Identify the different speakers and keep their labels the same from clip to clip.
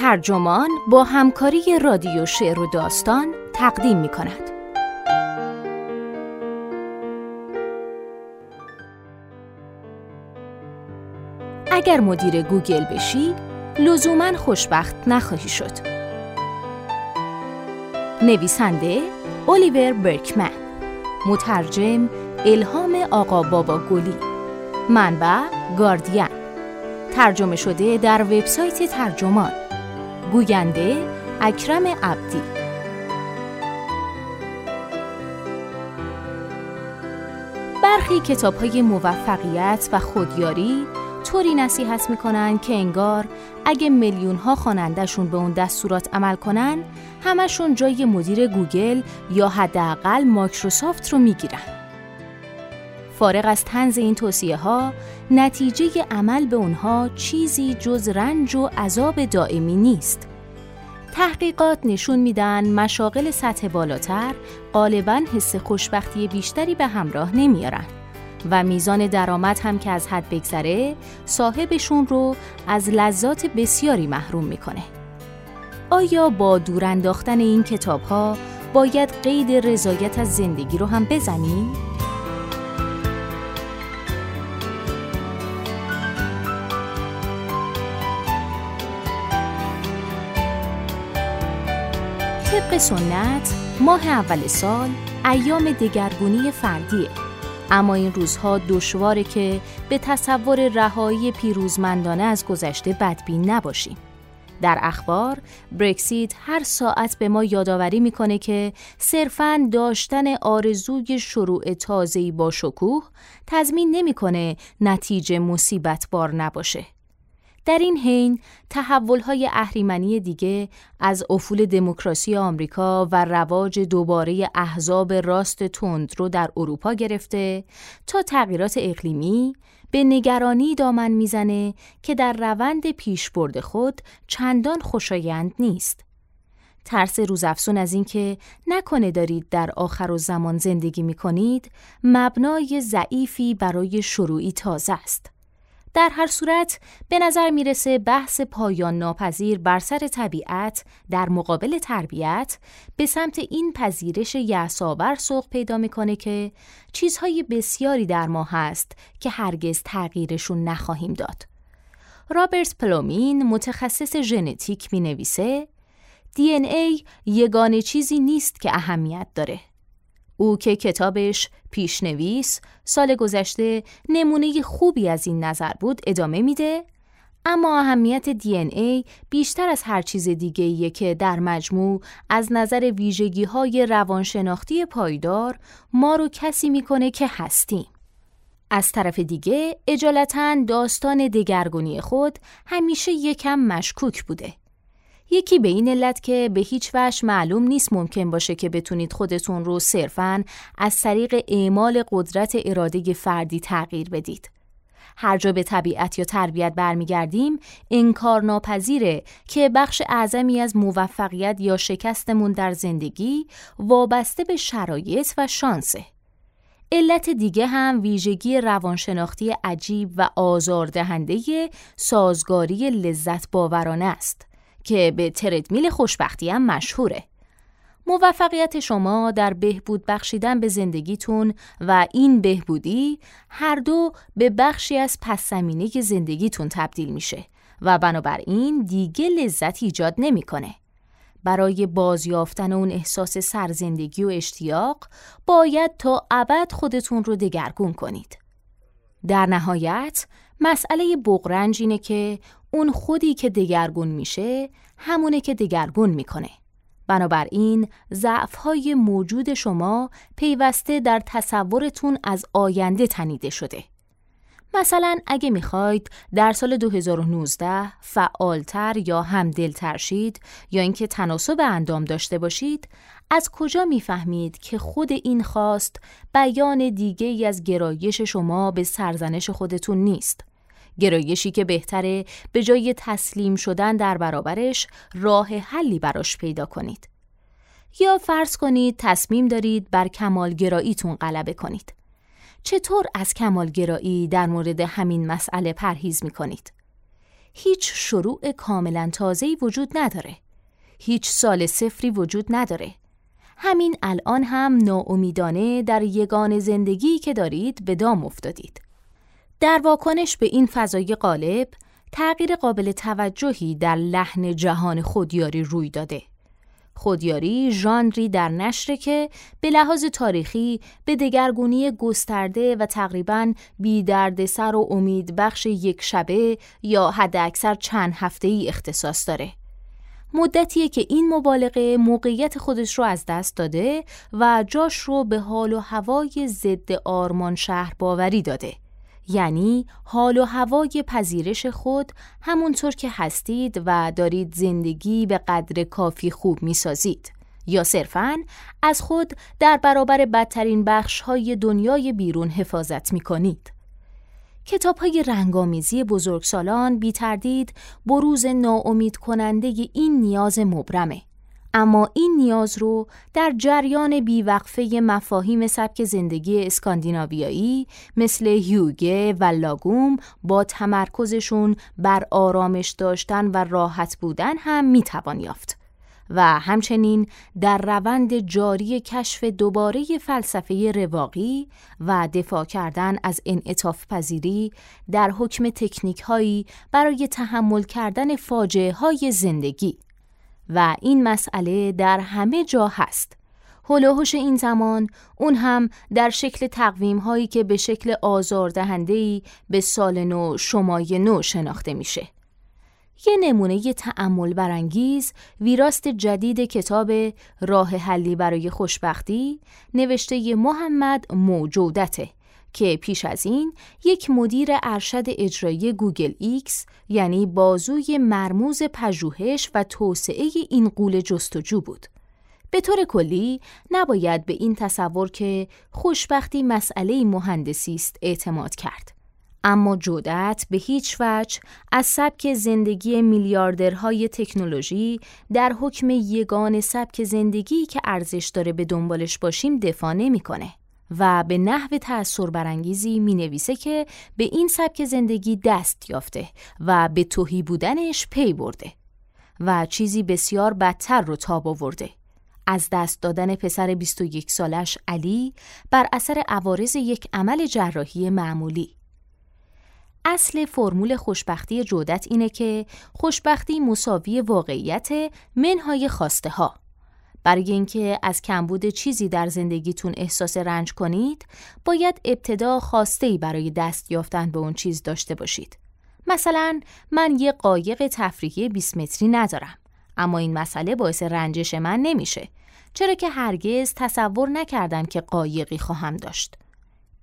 Speaker 1: ترجمان با همکاری رادیو شعر و داستان تقدیم می کند. اگر مدیر گوگل بشی لزوما خوشبخت نخواهی شد. نویسنده الیور برکمن. مترجم الهام آقا بابا گلی. منبع گاردین. ترجمه شده در وبسایت ترجمان. گوینده اکرم عبدی برخی کتاب های موفقیت و خودیاری طوری نصیحت می‌کنن که انگار اگه میلیون ها خوانندهشون به اون دستورات عمل کنن همشون جای مدیر گوگل یا حداقل مایکروسافت رو می‌گیرن. فارغ از تنز این توصیه ها نتیجه عمل به اونها چیزی جز رنج و عذاب دائمی نیست. تحقیقات نشون میدن مشاغل سطح بالاتر غالبا حس خوشبختی بیشتری به همراه نمیارن. و میزان درآمد هم که از حد بگذره صاحبشون رو از لذات بسیاری محروم می‌کنه. آیا با دور انداختن این کتاب ها باید قید رضایت از زندگی رو هم بزنیم؟ سنت ماه اول سال ایام دگرگونی فردیه اما این روزها دشواره که به تصور رهایی پیروزمندانه از گذشته بدبین نباشیم. در اخبار برکسیت هر ساعت به ما یادآوری می‌کنه که صرفاً داشتن آرزوی شروع تازه‌ای با شکوه تضمین نمی‌کنه نتیجه مصیبت بار نباشه. در این حین تحولهای اهریمنی دیگه از افول دموکراسی آمریکا و رواج دوباره احزاب راست تند رو در اروپا گرفته تا تغییرات اقلیمی به نگرانی دامن می‌زنه که در روند پیشبرد خود چندان خوشایند نیست. ترس روزافزون از اینکه نکنه دارید در آخر و زمان زندگی می کنید مبنای ضعیفی برای شروعی تازه است. در هر صورت به نظر می‌رسه بحث پایان ناپذیر بر سر طبیعت در مقابل تربیت به سمت این پذیرش یعصاور سوق پیدا می‌کنه که چیزهای بسیاری در ما هست که هرگز تغییرشون نخواهیم داد. رابرت پلومین متخصص ژنتیک می نویسه دی‌ان‌ای یگانه چیزی نیست که اهمیت داره. او که کتابش پیشنویس سال گذشته نمونه خوبی از این نظر بود ادامه میده اما اهمیت دی‌ان‌ای بیشتر از هر چیز دیگه ایه که در مجموع از نظر ویژگی های روانشناختی پایدار ما رو کسی می‌کنه که هستیم. از طرف دیگه اجالتا داستان دگرگونی خود همیشه یکم مشکوک بوده. یکی به این علت که به هیچ وجه معلوم نیست ممکن باشه که بتونید خودتون رو صرفاً از طریق اعمال قدرت اراده فردی تغییر بدید. هر جا به طبیعت یا تربیت برمیگردیم انکار ناپذیره که بخش اعظمی از موفقیت یا شکستمون در زندگی وابسته به شرایط و شانسه. علت دیگه هم ویژگی روانشناختی عجیب و آزاردهنده سازگاری لذت باورانه است. که به تردمیل خوشبختی هم مشهوره. موفقیت شما در بهبود بخشیدن به زندگیتون و این بهبودی هر دو به بخشی از پس زمینه زندگیتون تبدیل میشه و بنابراین دیگه لذت ایجاد نمی‌کنه. برای بازیافتن اون احساس سرزندگی و اشتیاق باید تا ابد خودتون رو دگرگون کنید. در نهایت مسئله بغرنج اینه که اون خودی که دگرگون میشه همونه که دگرگون می‌کنه. بنابراین ضعفهای موجود شما پیوسته در تصورتون از آینده تنیده شده. مثلا اگه می‌خواید در سال 2019 فعالتر یا همدلتر شید یا اینکه تناسب اندام داشته باشید از کجا می‌فهمید که خود این خواست بیان دیگه از گرایش شما به سرزنش خودتون نیست گرایشی که بهتره به جای تسلیم شدن در برابرش راه حلی براش پیدا کنید. یا فرض کنید تصمیم دارید بر کمالگراییتون غلبه کنید. چطور از کمالگرایی در مورد همین مسئله پرهیز می کنید؟ هیچ شروع کاملا تازه‌ای وجود نداره. هیچ سال سفری وجود نداره. همین الان هم ناامیدانه در یگان زندگی که دارید به دام افتادید. در واکنش به این فضای غالب، تغییر قابل توجهی در لحن جهان خودیاری روی داده. خودیاری ژانری در نشره که به لحاظ تاریخی به دگرگونی گسترده و تقریبا بی سر و امید بخش یک شبه یا حداکثر چند هفته ای اختصاص داره. مدتیه که این مبالغه موقعیت خودش رو از دست داده و جاش رو به حال و هوای ضد آرمان شهر باوری داده. یعنی حال و هوای پذیرش خود همونطور که هستید و دارید زندگی به قدر کافی خوب می سازید. یا صرفاً از خود در برابر بدترین بخش های دنیای بیرون حفاظت می کنید. کتاب های رنگامیزی بزرگسالان بی تردید بروز ناامید کننده این نیاز مبرمه. اما این نیاز رو در جریان بیوقفه مفاهیم سبک زندگی اسکاندیناویایی مثل هیوگه و لاگوم با تمرکزشون بر آرامش داشتن و راحت بودن هم می‌توان یافت. و همچنین در روند جاری کشف دوباره فلسفه رواقی و دفاع کردن از انعطاف پذیری در حکم تکنیک هایی برای تحمل کردن فاجعه های زندگی و این مسئله در همه جا هست. حول و حوش این زمان اون هم در شکل تقویم هایی که به شکل آزاردهنده‌ای به سال نو شمای نو شناخته میشه. یه نمونه تأمل برانگیز ویراست جدید کتاب راه حلی برای خوشبختی نوشته محمد گودته که پیش از این یک مدیر ارشد اجرایی Google X یعنی بازوی مرموز پژوهش و توسعه این غول جستجو بود. به طور کلی نباید به این تصور که خوشبختی مسئله مهندسی است اعتماد کرد. اما جودت به هیچ وجه از سبک زندگی میلیاردرهای تکنولوژی در حکم یگان سبک زندگی که ارزش داره به دنبالش باشیم دفاع نمی‌کنه. و به نحو تأثیر برانگیزی می نویسه که به این سبک زندگی دست یافته و به توهی بودنش پی برده و چیزی بسیار بدتر رو تاب آورده. از دست دادن پسر 21 سالش علی بر اثر عوارض یک عمل جراحی معمولی. اصل فرمول خوشبختی جودت اینه که خوشبختی مساوی واقعیت منهای خواسته ها. برای اینکه از کمبود چیزی در زندگیتون احساس رنج کنید، باید ابتدا ای برای دست یافتن به اون چیز داشته باشید. مثلا من یه قایق تفریحی 20 متری ندارم، اما این مسئله باعث رنجش من نمیشه. چرا که هرگز تصور نکردم که قایقی خواهم داشت.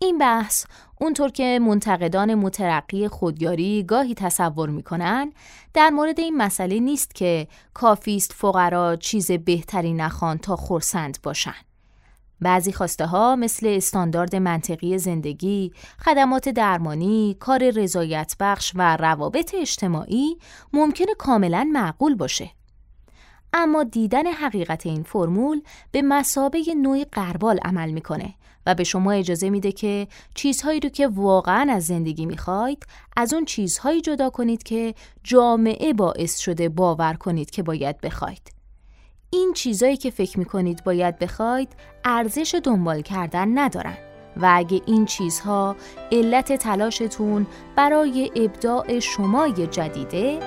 Speaker 1: این بحث اونطور که منتقدان مترقی خودیاری گاهی تصور می‌کنن در مورد این مسئله نیست که کافیست فقرا چیز بهتری نخوان تا خورسند باشن. بعضی خواسته ها مثل استاندارد منطقی زندگی، خدمات درمانی، کار رضایت بخش و روابط اجتماعی ممکنه کاملا معقول باشه. اما دیدن حقیقت این فرمول به مسابه نوعی قربال عمل می‌کنه و به شما اجازه میده که چیزهایی رو که واقعا از زندگی می‌خواید از اون چیزهایی جدا کنید که جامعه باعث شده باور کنید که باید بخواید. این چیزهایی که فکر می‌کنید باید بخواید ارزش دنبال کردن ندارن و اگه این چیزها علت تلاشتون برای ابداع شمای جدیده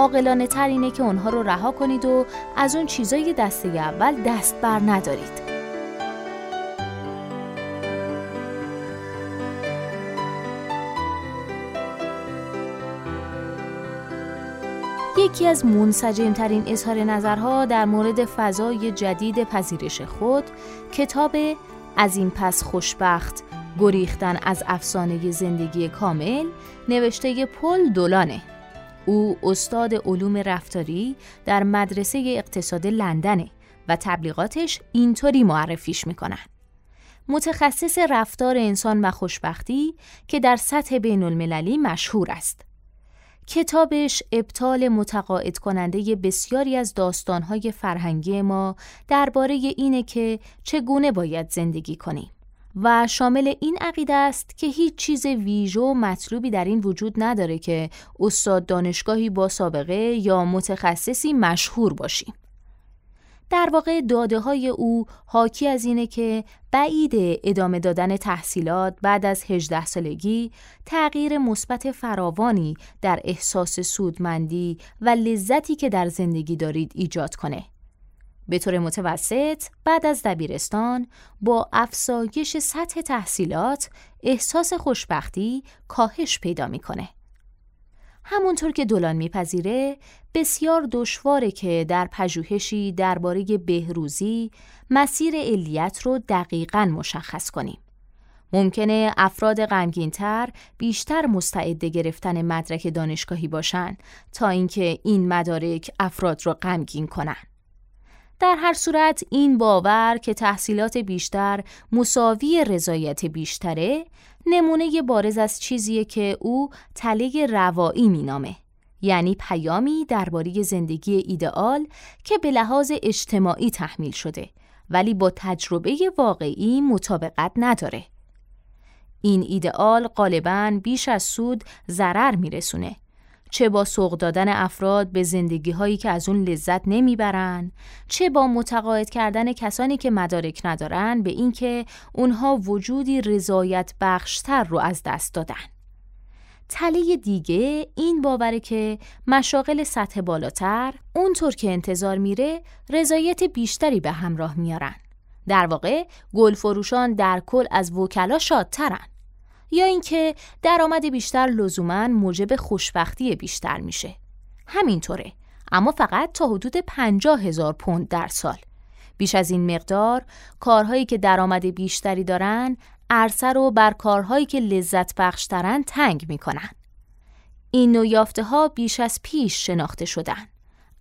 Speaker 1: عاقلانه تر اینه که اونها رو رها کنید و از اون چیزای دسته اول دست بر ندارید. یکی از منسجمترین اظهار نظرها در مورد فضای جدید پذیرش خود کتاب از این پس خوشبخت گریختن از افسانه زندگی کامل نوشته پل دولانه او استاد علوم رفتاری در مدرسه اقتصاد لندنه و تبلیغاتش اینطوری معرفیش می‌کنن. متخصص رفتار انسان و خوشبختی که در سطح بین المللی مشهور است. کتابش ابطال متقاعد کننده بسیاری از داستانهای فرهنگی ما درباره اینه که چگونه باید زندگی کنیم و شامل این عقیده است که هیچ چیز ویژه مطلوبی در این وجود نداره که استاد دانشگاهی با سابقه یا متخصصی مشهور باشیم. در واقع داده های او حاکی از اینه که بعید ادامه دادن تحصیلات بعد از 18 سالگی تغییر مثبت فراوانی در احساس سودمندی و لذتی که در زندگی دارید ایجاد کنه. به طور متوسط بعد از دبیرستان با افزایش سطح تحصیلات احساس خوشبختی کاهش پیدا می‌کنه. همونطور که دولان میپذیره بسیار دشواره که در پژوهشی درباره بهروزی مسیر علیت رو دقیقا مشخص کنیم. ممکنه افراد غمگینتر بیشتر مستعد گرفتن مدرک دانشگاهی باشن تا اینکه این مدارک افراد را غمگین کنن. در هر صورت این باور که تحصیلات بیشتر مساوی رضایت بیشتره نمونه بارز از چیزیه که او تله روایی مینامه یعنی پیامی درباره زندگی ایدئال که به لحاظ اجتماعی تحمیل شده ولی با تجربه واقعی مطابقت نداره. این ایدئال غالبا بیش از سود ضرر میرسونه چه با سوق دادن افراد به زندگی هایی که از اون لذت نمی‌برن چه با متقاعد کردن کسانی که مدارک ندارن به اینکه اونها وجودی رضایت بخشتر رو از دست دادن. تله دیگه این باوره که مشاغل سطح بالاتر اونطور که انتظار میره رضایت بیشتری به همراه میارن. در واقع گل فروشان در کل از وکلا شادترن. یا اینکه درآمد بیشتر لزوما موجب خوشبختی بیشتر میشه. همینطوره. اما فقط تا حدود 50 هزار پوند در سال. بیش از این مقدار کارهایی که درآمد بیشتری دارن عرصه رو بر کارهایی که لذت بخشترن تنگ می‌کنن. این نوع یافته ها بیش از پیش شناخته شدن.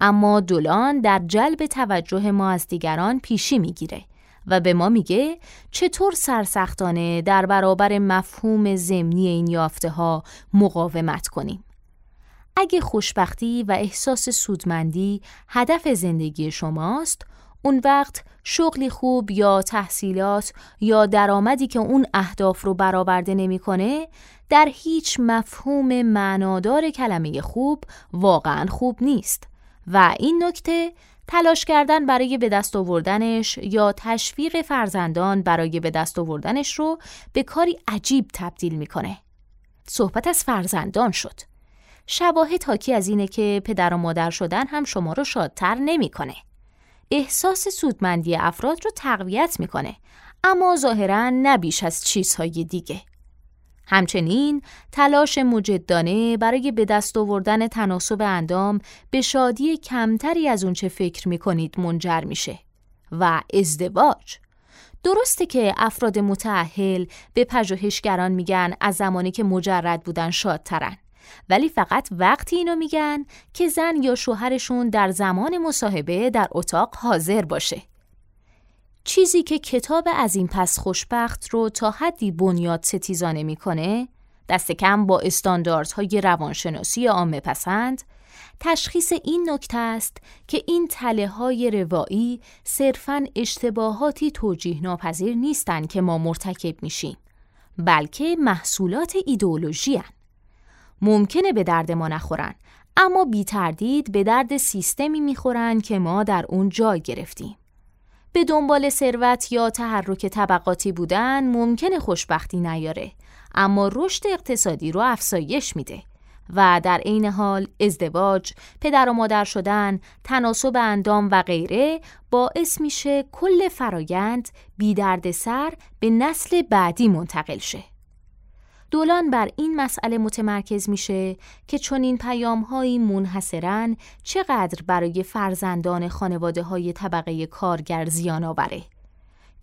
Speaker 1: اما دولان در جلب توجه ما از دیگران پیشی می‌گیره. و به ما میگه چطور سرسختانه در برابر مفهوم زمینی این یافته ها مقاومت کنیم. اگه خوشبختی و احساس سودمندی هدف زندگی شماست، اون وقت شغلی خوب یا تحصیلات یا درآمدی که اون اهداف رو برآورده نمی‌کنه در هیچ مفهوم معنادار کلمه خوب واقعا خوب نیست و این نکته تلاش کردن برای به دست آوردنش یا تشویق فرزندان برای به دست آوردنش رو به کاری عجیب تبدیل می‌کنه. صحبت از فرزندان شد. شواهد حاکی از اینه که پدر و مادر شدن هم شما رو شادتر نمی‌کنه. احساس سودمندی افراد رو تقویت می‌کنه اما ظاهرا نبیش از چیزهای دیگه. همچنین تلاش مجدانه برای به دست آوردن تناسب اندام به شادی کمتری از اونچه فکر می کنید منجر میشه و ازدواج. درسته که افراد متعهل به پژوهشگران میگن از زمانی که مجرد بودن شادترن ولی فقط وقتی اینو میگن که زن یا شوهرشون در زمان مصاحبه در اتاق حاضر باشه. چیزی که کتاب از این پس خوشبخت رو تا حدی بنیاد ستیزانه می‌کنه دست کم با استانداردهای روانشناسی عامه پسند تشخیص این نکته است که این تله های روایی صرفاً اشتباهاتی توجیه ناپذیر نیستند که ما مرتکب میشیم بلکه محصولات ایدئولوژی. ممکنه به درد ما نخورن اما بی تردید به درد سیستمی می‌خورن که ما در اون جای گرفتیم به دنبال ثروت یا تحرک طبقاتی بودن ممکنه خوشبختی نیاره اما رشد اقتصادی رو افزایش میده و در عین حال ازدواج، پدر و مادر شدن، تناسب اندام و غیره باعث میشه کل فرایند بی سر به نسل بعدی منتقل شه. دولان بر این مسئله متمرکز میشه که چون این پیام هایی منحصرن چقدر برای فرزندان خانواده های طبقه کارگر زیان آوره.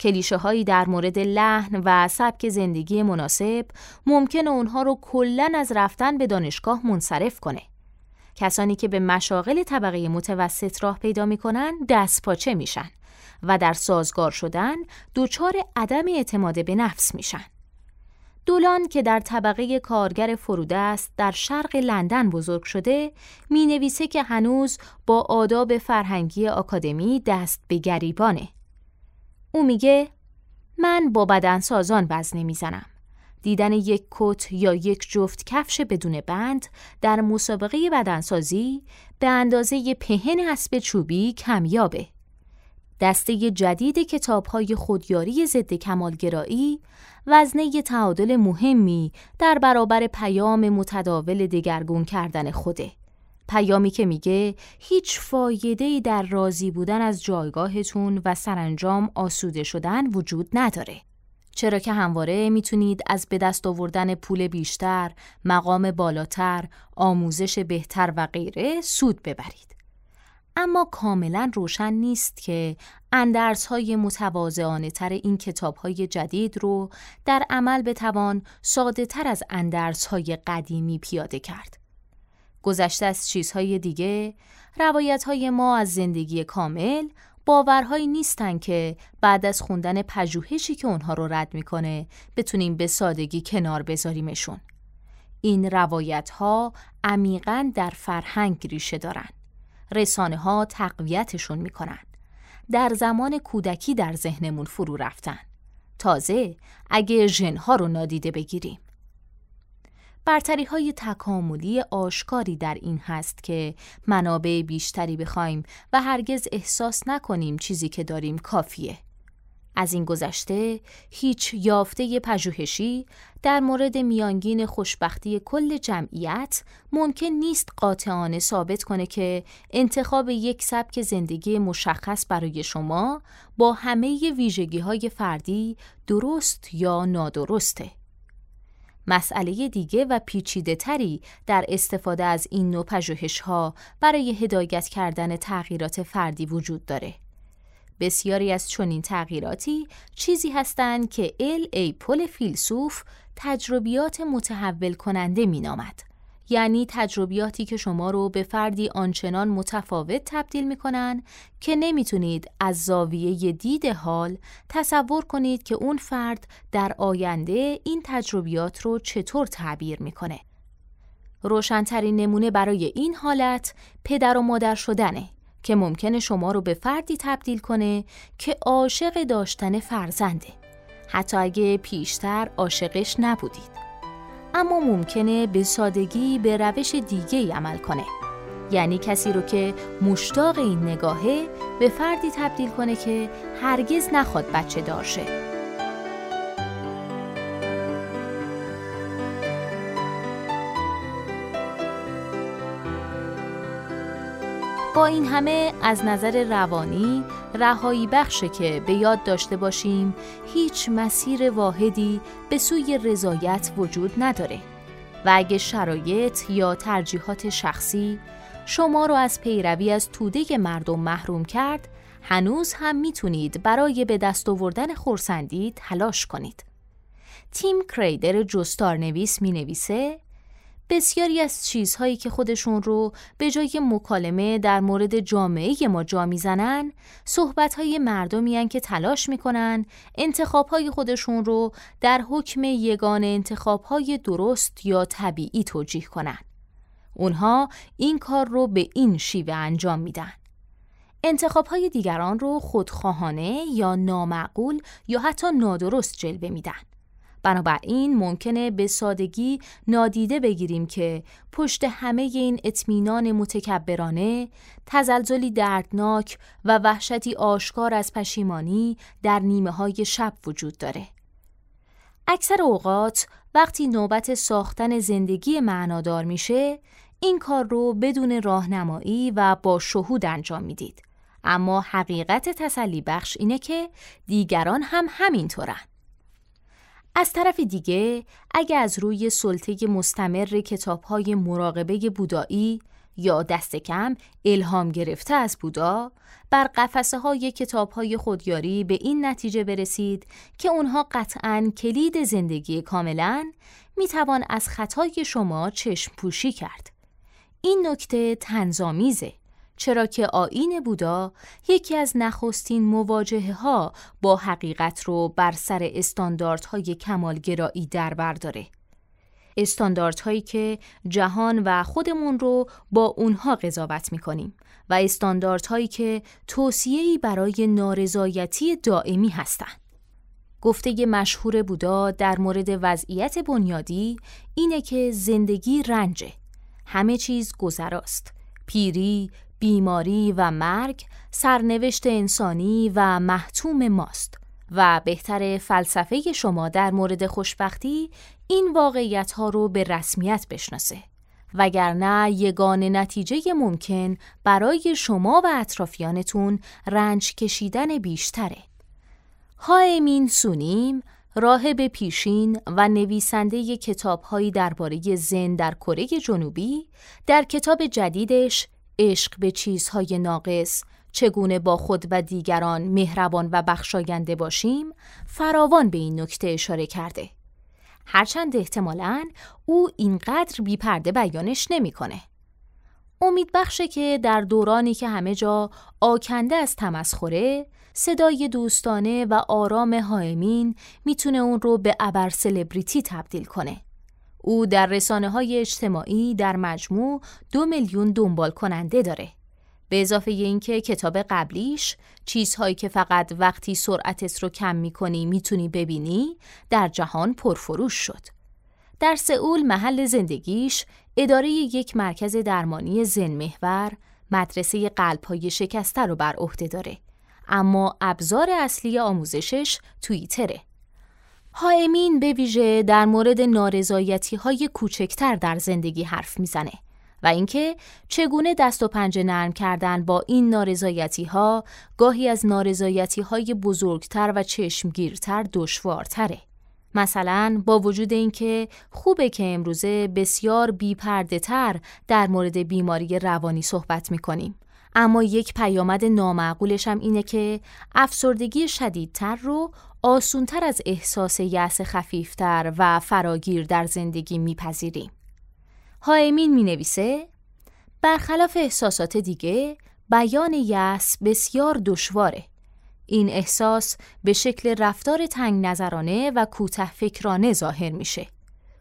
Speaker 1: کلیشه هایی در مورد لحن و سبک زندگی مناسب ممکن اونها رو کلن از رفتن به دانشگاه منصرف کنه. کسانی که به مشاغل طبقه متوسط راه پیدا می‌کنن دست پاچه میشن و در سازگار شدن دچار عدم اعتماد به نفس میشن. دولان که در طبقه کارگر فروده است در شرق لندن بزرگ شده می نویسه که هنوز با آداب فرهنگی آکادمی دست به گریبانه. او میگه من با بدنسازان وزنه می‌زنم. دیدن یک کت یا یک جفت کفش بدون بند در مسابقه بدنسازی به اندازه پهن اسب چوبی کمیابه. دسته جدید کتابهای خودیاری ضد کمالگرایی وزنه تعادل مهمی در برابر پیام متداول دگرگون کردن خوده. پیامی که میگه هیچ فایده‌ای در راضی بودن از جایگاهتون و سرانجام آسوده شدن وجود نداره. چرا که همواره می‌تونید از به دست آوردن پول بیشتر، مقام بالاتر، آموزش بهتر و غیره سود ببرید. اما کاملا روشن نیست که اندرس های متواضعانه تر این کتاب های جدید رو در عمل بتوان ساده تر از اندرس های قدیمی پیاده کرد. گذشته از چیزهای دیگه، روایت های ما از زندگی کامل باورهایی نیستن که بعد از خوندن پژوهشی که اونها رو رد می‌کنه بتونیم به سادگی کنار بذاریمشون. این روایت ها عمیقا در فرهنگ ریشه دارن. رسانه ها تقویتشون می‌کنن. در زمان کودکی در ذهنمون فرو رفتن. تازه اگه ژنها رو نادیده بگیریم. برتری های تکاملی آشکاری در این هست که منابع بیشتری بخوایم و هرگز احساس نکنیم چیزی که داریم کافیه. از این گذشته هیچ یافته پژوهشی در مورد میانگین خوشبختی کل جمعیت ممکن نیست قاطعانه ثابت کنه که انتخاب یک سبک زندگی مشخص برای شما با همه ویژگی های فردی درست یا نادرسته. مسئله دیگه و پیچیده تری در استفاده از این نوع پژوهش ها برای هدایت کردن تغییرات فردی وجود داره. بسیاری از چنین تغییراتی چیزی هستند که ال ای پل فیلسوف تجربیات متحول کننده مینامد. یعنی تجربیاتی که شما رو به فردی آنچنان متفاوت تبدیل می‌کنن که نمی‌تونید از زاویه دید حال تصور کنید که اون فرد در آینده این تجربیات رو چطور تعبیر می‌کنه. روشنترین نمونه برای این حالت پدر و مادر شدنه که ممکنه شما رو به فردی تبدیل کنه که عاشق داشتن فرزنده. حتی اگه پیشتر عاشقش نبودید. اما ممکنه به سادگی به روش دیگه عمل کنه. یعنی کسی رو که مشتاق این نگاهه به فردی تبدیل کنه که هرگز نخواد بچه دارشه با این همه از نظر روانی رهایی بخشه که به یاد داشته باشیم هیچ مسیر واحدی به سوی رضایت وجود نداره و اگه شرایط یا ترجیحات شخصی شما رو از پیروی از توده مردم محروم کرد هنوز هم می‌تونید برای به دست آوردن خورسندی تلاش کنید. تیم کریدر جستار نویس می نویسه بسیاری از چیزهایی که خودشون رو به جای مکالمه در مورد جامعه ما جا می‌زنن صحبتهای مردمی که تلاش می‌کنن انتخابهای خودشون رو در حکم یگان انتخابهای درست یا طبیعی توجیه کنن. اونها این کار رو به این شیوه انجام میدن. انتخابهای دیگران رو خودخواهانه یا نامعقول یا حتی نادرست جلوه میدن. بنابراین ممکنه به سادگی نادیده بگیریم که پشت همه این اطمینان متکبرانه تزلزلی دردناک و وحشتی آشکار از پشیمانی در نیمه های شب وجود داره. اکثر اوقات وقتی نوبت ساختن زندگی معنادار میشه این کار رو بدون راهنمایی و با شهود انجام می‌دید. اما حقیقت تسلی بخش اینه که دیگران هم همینطورن. از طرف دیگه اگه از روی سلطه مستمر کتابهای مراقبه بودایی یا دست کم الهام گرفته از بودا بر قفسه های کتاب های خودیاری به این نتیجه برسید که اونها قطعا کلید زندگی کاملا می‌توان از خطای شما چشم پوشی کرد. این نکته تنظامیزه چرا که آین بودا یکی از نخستین مواجهه ها با حقیقت رو بر سر استانداردهای کمالگرایی در بر داره. استانداردهایی که جهان و خودمون رو با اونها قضاوت می‌کنیم و استانداردهایی که توصیه‌ای برای نارضایتی دائمی هستند. گفته مشهور بودا در مورد وضعیت بنیادی اینه که زندگی رنجه. همه چیز گذراست. پیری، بیماری و مرگ سرنوشت انسانی و محتوم ماست و بهتر فلسفه شما در مورد خوشبختی این واقعیت ها رو به رسمیت بشناسه. وگرنه یگان نتیجه ممکن برای شما و اطرافیانتون رنج کشیدن بیشتره. هایمین سونیم راهب پیشین و نویسنده کتابهایی درباره زن در کره جنوبی در کتاب جدیدش عشق به چیزهای ناقص چگونه با خود و دیگران مهربان و بخشاینده باشیم فراوان به این نکته اشاره کرده هرچند احتمالاً او اینقدر بیپرده بیانش نمی‌کنه. امید بخشه که در دورانی که همه جا آکنده از تمسخره صدای دوستانه و آرام هایمین می‌تونه اون رو به ابر سلبریتی تبدیل کنه. او در رسانه های اجتماعی در مجموع دو میلیون دنبال کننده داره. به اضافه اینکه کتاب قبلیش چیزهایی که فقط وقتی سرعتت رو کم می‌کنی می‌تونی ببینی در جهان پرفروش شد. در سئول محل زندگیش اداره یک مرکز درمانی زن محور مدرسه قلب های شکسته رو بر عهده داره. اما ابزار اصلی آموزشش توییتره. هایمین به ویژه در مورد نارضایتی های کوچکتر در زندگی حرف می‌زنه و اینکه چگونه دست و پنجه نرم کردن با این نارضایتی ها گاهی از نارضایتی های بزرگتر و چشمگیرتر دشوارتره. مثلا با وجود اینکه خوبه که امروزه بسیار بیپرده تر در مورد بیماری روانی صحبت می‌کنیم. اما یک پیامد نامعقولش هم اینه که افسردگی شدیدتر رو آسونتر از احساس یأس خفیفتر و فراگیر در زندگی میپذیریم. هایمین می نویسه برخلاف احساسات دیگه بیان یأس بسیار دشواره. این احساس به شکل رفتار تنگ نظرانه و کوته فکرانه ظاهر میشه.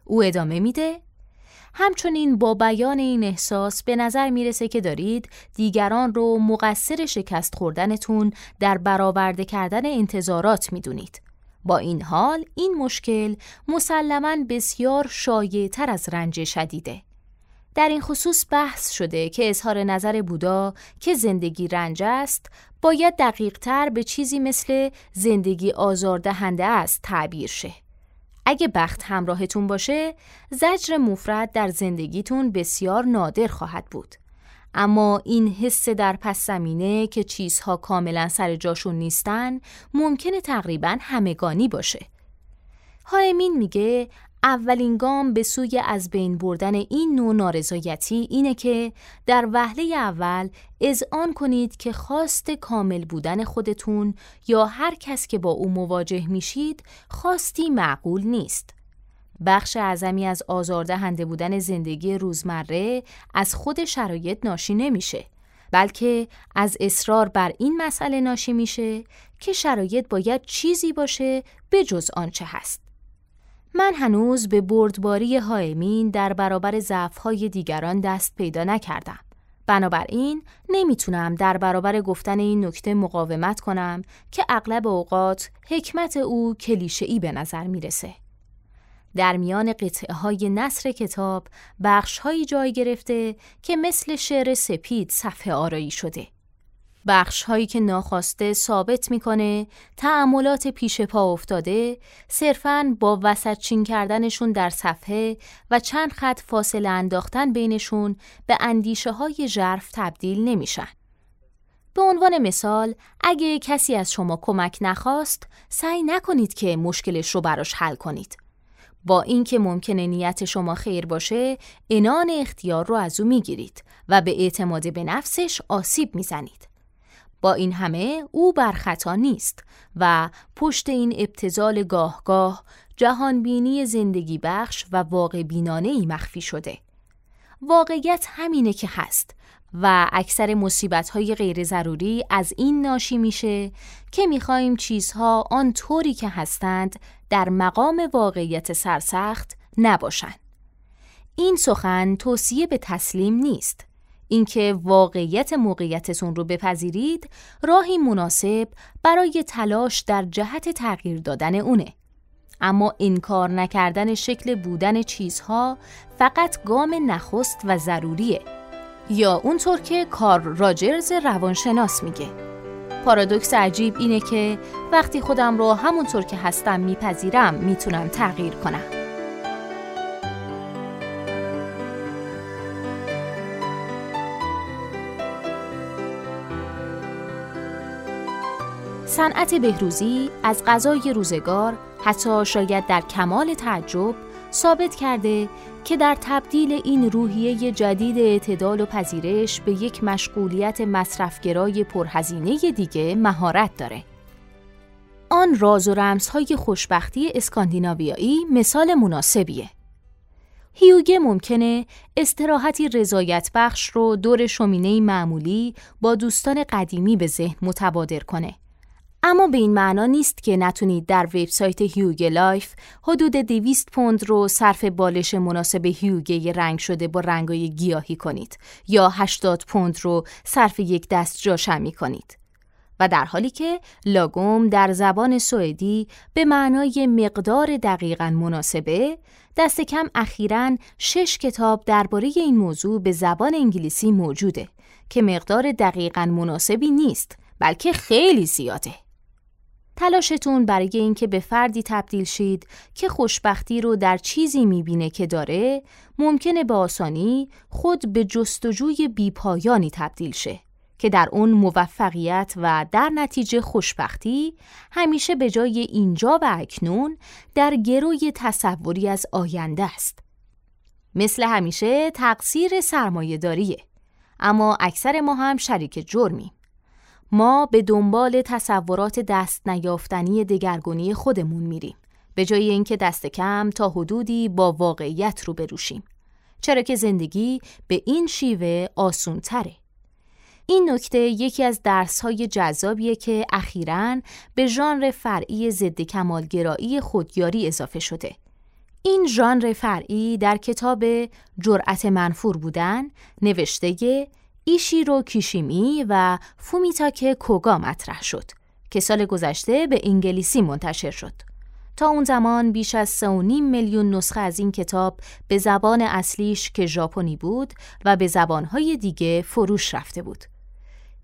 Speaker 1: او ادامه میده همچنین با بیان این احساس به نظر می‌رسه که دارید دیگران رو مقصر شکست خوردنتون در برآورده کردن انتظارات می‌دونید. با این حال این مشکل مسلما بسیار شایع تر از رنج شدیده. در این خصوص بحث شده که اظهار نظر بودا که زندگی رنج است باید دقیق تر به چیزی مثل زندگی آزاردهنده است تعبیر شه. اگه بخت همراهتون باشه، زجر مفرد در زندگیتون بسیار نادر خواهد بود. اما این حس در پس زمینه که چیزها کاملا سر جاشون نیستن ممکنه تقریبا همگانی باشه. هایمین میگه اولین گام به سوی از بین بردن این نوع نارضایتی اینه که در وهله اول اذعان کنید که خواست کامل بودن خودتون یا هر کس که با او مواجه میشید خواستی معقول نیست. بخش اعظمی از آزاردهنده بودن زندگی روزمره از خود شرایط ناشی نمیشه بلکه از اصرار بر این مسئله ناشی میشه که شرایط باید چیزی باشه به جز آنچه هست. من هنوز به بردباری هایمین در برابر ضعف‌های دیگران دست پیدا نکردم. بنابراین نمی‌تونم در برابر گفتن این نکته مقاومت کنم که اغلب اوقات حکمت او کلیشه‌ای به نظر می‌رسه. در میان قطعه های نصر کتاب بخش جای گرفته که مثل شعر سپید صفحه آرایی شده. بخش هایی که ناخواسته ثابت می‌کنه تعملات پیش پا افتاده صرفاً با وسط چین کردنشون در صفحه و چند خط فاصله انداختن بینشون به اندیشه های ژرف تبدیل نمیشن. به عنوان مثال اگه کسی از شما کمک نخواست سعی نکنید که مشکلش رو براش حل کنید. با اینکه ممکنه نیت شما خیر باشه انان اختیار رو از او می‌گیرید و به اعتماد به نفسش آسیب می‌زنید. با این همه او بر خطا نیست و پشت این ابتزال گاه جهانبینی زندگی بخش و واقع بینانه ای مخفی شده. واقعیت همینه که هست و اکثر مصیبت های غیر ضروری از این ناشی میشه که می‌خواهیم چیزها آن طوری که هستند در مقام واقعیت سرسخت نباشند. این سخن توصیه به تسلیم نیست. اینکه واقعیت موقعیتتون رو بپذیرید راهی مناسب برای تلاش در جهت تغییر دادن اونه. اما انکار نکردن شکل بودن چیزها فقط گام نخست و ضروریه. یا اونطور که کار راجرز روانشناس میگه. پارادوکس عجیب اینه که وقتی خودم رو همونطور که هستم میپذیرم می‌تونم تغییر کنم. صنعت بهروزی از غذای روزگار حتی شاید در کمال تعجب ثابت کرده که در تبدیل این روحیه جدید اعتدال و پذیرش به یک مشغولیت مصرفگرای پرهزینه دیگه مهارت داره. اون راز و رمزهای خوشبختی اسکاندیناویایی مثال مناسبیه. هیوگه ممکنه استراحتی رضایت بخش رو دور شومینه معمولی با دوستان قدیمی به ذهن متبادر کنه اما به این معنا نیست که نتونید در وبسایت Hygge Life حدود 200 پوند رو صرف بالش مناسب هیوگه رنگ شده با رنگای گیاهی کنید یا 80 پوند رو صرف یک دست جاشمعی کنید. و در حالی که لاگوم در زبان سوئدی به معنای مقدار دقیقا مناسبه دست کم اخیرا شش کتاب درباره این موضوع به زبان انگلیسی موجوده که مقدار دقیقا مناسبی نیست بلکه خیلی زیاده تلاشتون برای اینکه به فردی تبدیل شید که خوشبختی رو در چیزی می‌بینه که داره ممکنه به آسانی خود به جستجوی بیپایانی تبدیل شه که در اون موفقیت و در نتیجه خوشبختی همیشه به جای اینجا و اکنون در گروی تصوری از آینده است. مثل همیشه تقصیر سرمایه داریه. اما اکثر ما هم شریک جرمیم. ما به دنبال تصورات دست نیافتنی دگرگونی خودمون میریم به جای اینکه دست کم تا حدودی با واقعیت رو بروشیم چرا که زندگی به این شیوه آسون تره. این نکته یکی از درسهای جذابیه که اخیراً به ژانر فرعی ضد کمالگرایی خودیاری اضافه شده. این ژانر فرعی در کتاب جرأت منفور بودن نوشته ایشیرو کیشیمی و فومیتاک کوگا مطرح شد که سال گذشته به انگلیسی منتشر شد. تا اون زمان بیش از 3.5 میلیون نسخه از این کتاب به زبان اصلیش که ژاپنی بود و به زبانهای دیگه فروش رفته بود.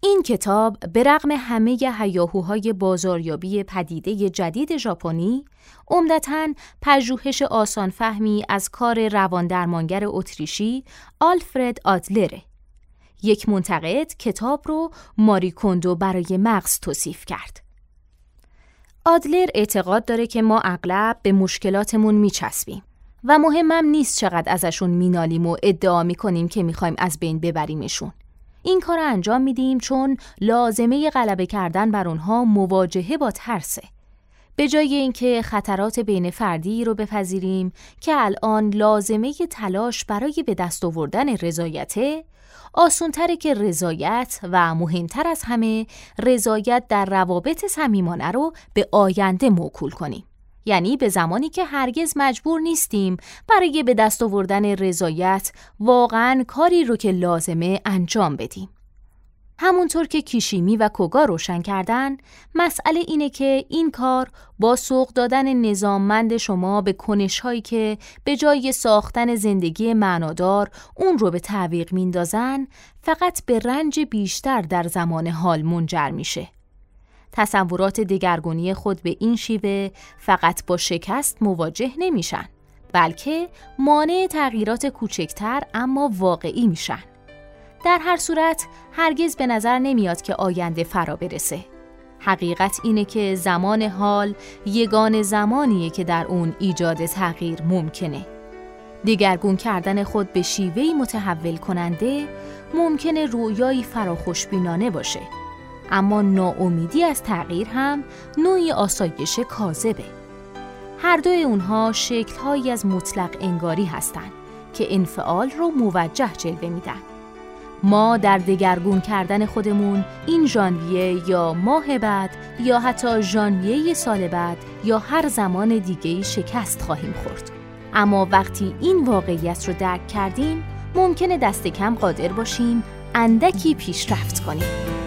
Speaker 1: این کتاب به رغم همه هیاهوهای بازاریابی پدیده جدید ژاپنی عمدتا پژوهش آسان فهمی از کار رواندرمانگر اتریشی آلفرد آدلره یک منتقد کتاب رو ماری کندو برای مغز توصیف کرد. آدلر اعتقاد داره که ما اغلب به مشکلاتمون میچسبیم و مهمم نیست چقدر ازشون مینالیم و ادعا می‌کنیم که می‌خوایم از بین ببریمشون. این کار انجام میدیم چون لازمه غلبه کردن بر اونها مواجهه با ترسه. به جای اینکه خطرات بین فردی رو بپذیریم که الان لازمه تلاش برای به دست آوردن رضایته آسونتره که رضایت و مهمتر از همه رضایت در روابط صمیمانه رو به آینده موکول کنیم. یعنی به زمانی که هرگز مجبور نیستیم برای به دست آوردن رضایت واقعا کاری رو که لازمه انجام بدیم. همونطور که کیشیمی و کوگا روشن کردن مسئله اینه که این کار با سوق دادن نظاممند شما به کنشهایی که به جای ساختن زندگی معنادار اون رو به تعویق میندازن فقط به رنج بیشتر در زمان حال منجر میشه. تصورات دگرگونی خود به این شیوه فقط با شکست مواجه نمیشن بلکه مانع تغییرات کوچکتر اما واقعی میشن. در هر صورت هرگز به نظر نمیاد که آینده فرا برسه. حقیقت اینه که زمان حال یگان زمانیه که در اون ایجاد تغییر ممکنه. دیگرگون کردن خود به شیوهی متحول کننده ممکنه رویایی فراخوشبینانه باشه. اما ناامیدی از تغییر هم نوعی آسایش کاذبه. هر دوی اونها شکلهایی از مطلق انگاری هستند که انفعال رو موجه جلوه میدن. ما در دگرگون کردن خودمون این ژانویه یا ماه بعد یا حتی ژانویه سال بعد یا هر زمان دیگه شکست خواهیم خورد. اما وقتی این واقعیت رو درک کردیم ممکنه دست کم قادر باشیم اندکی پیشرفت کنیم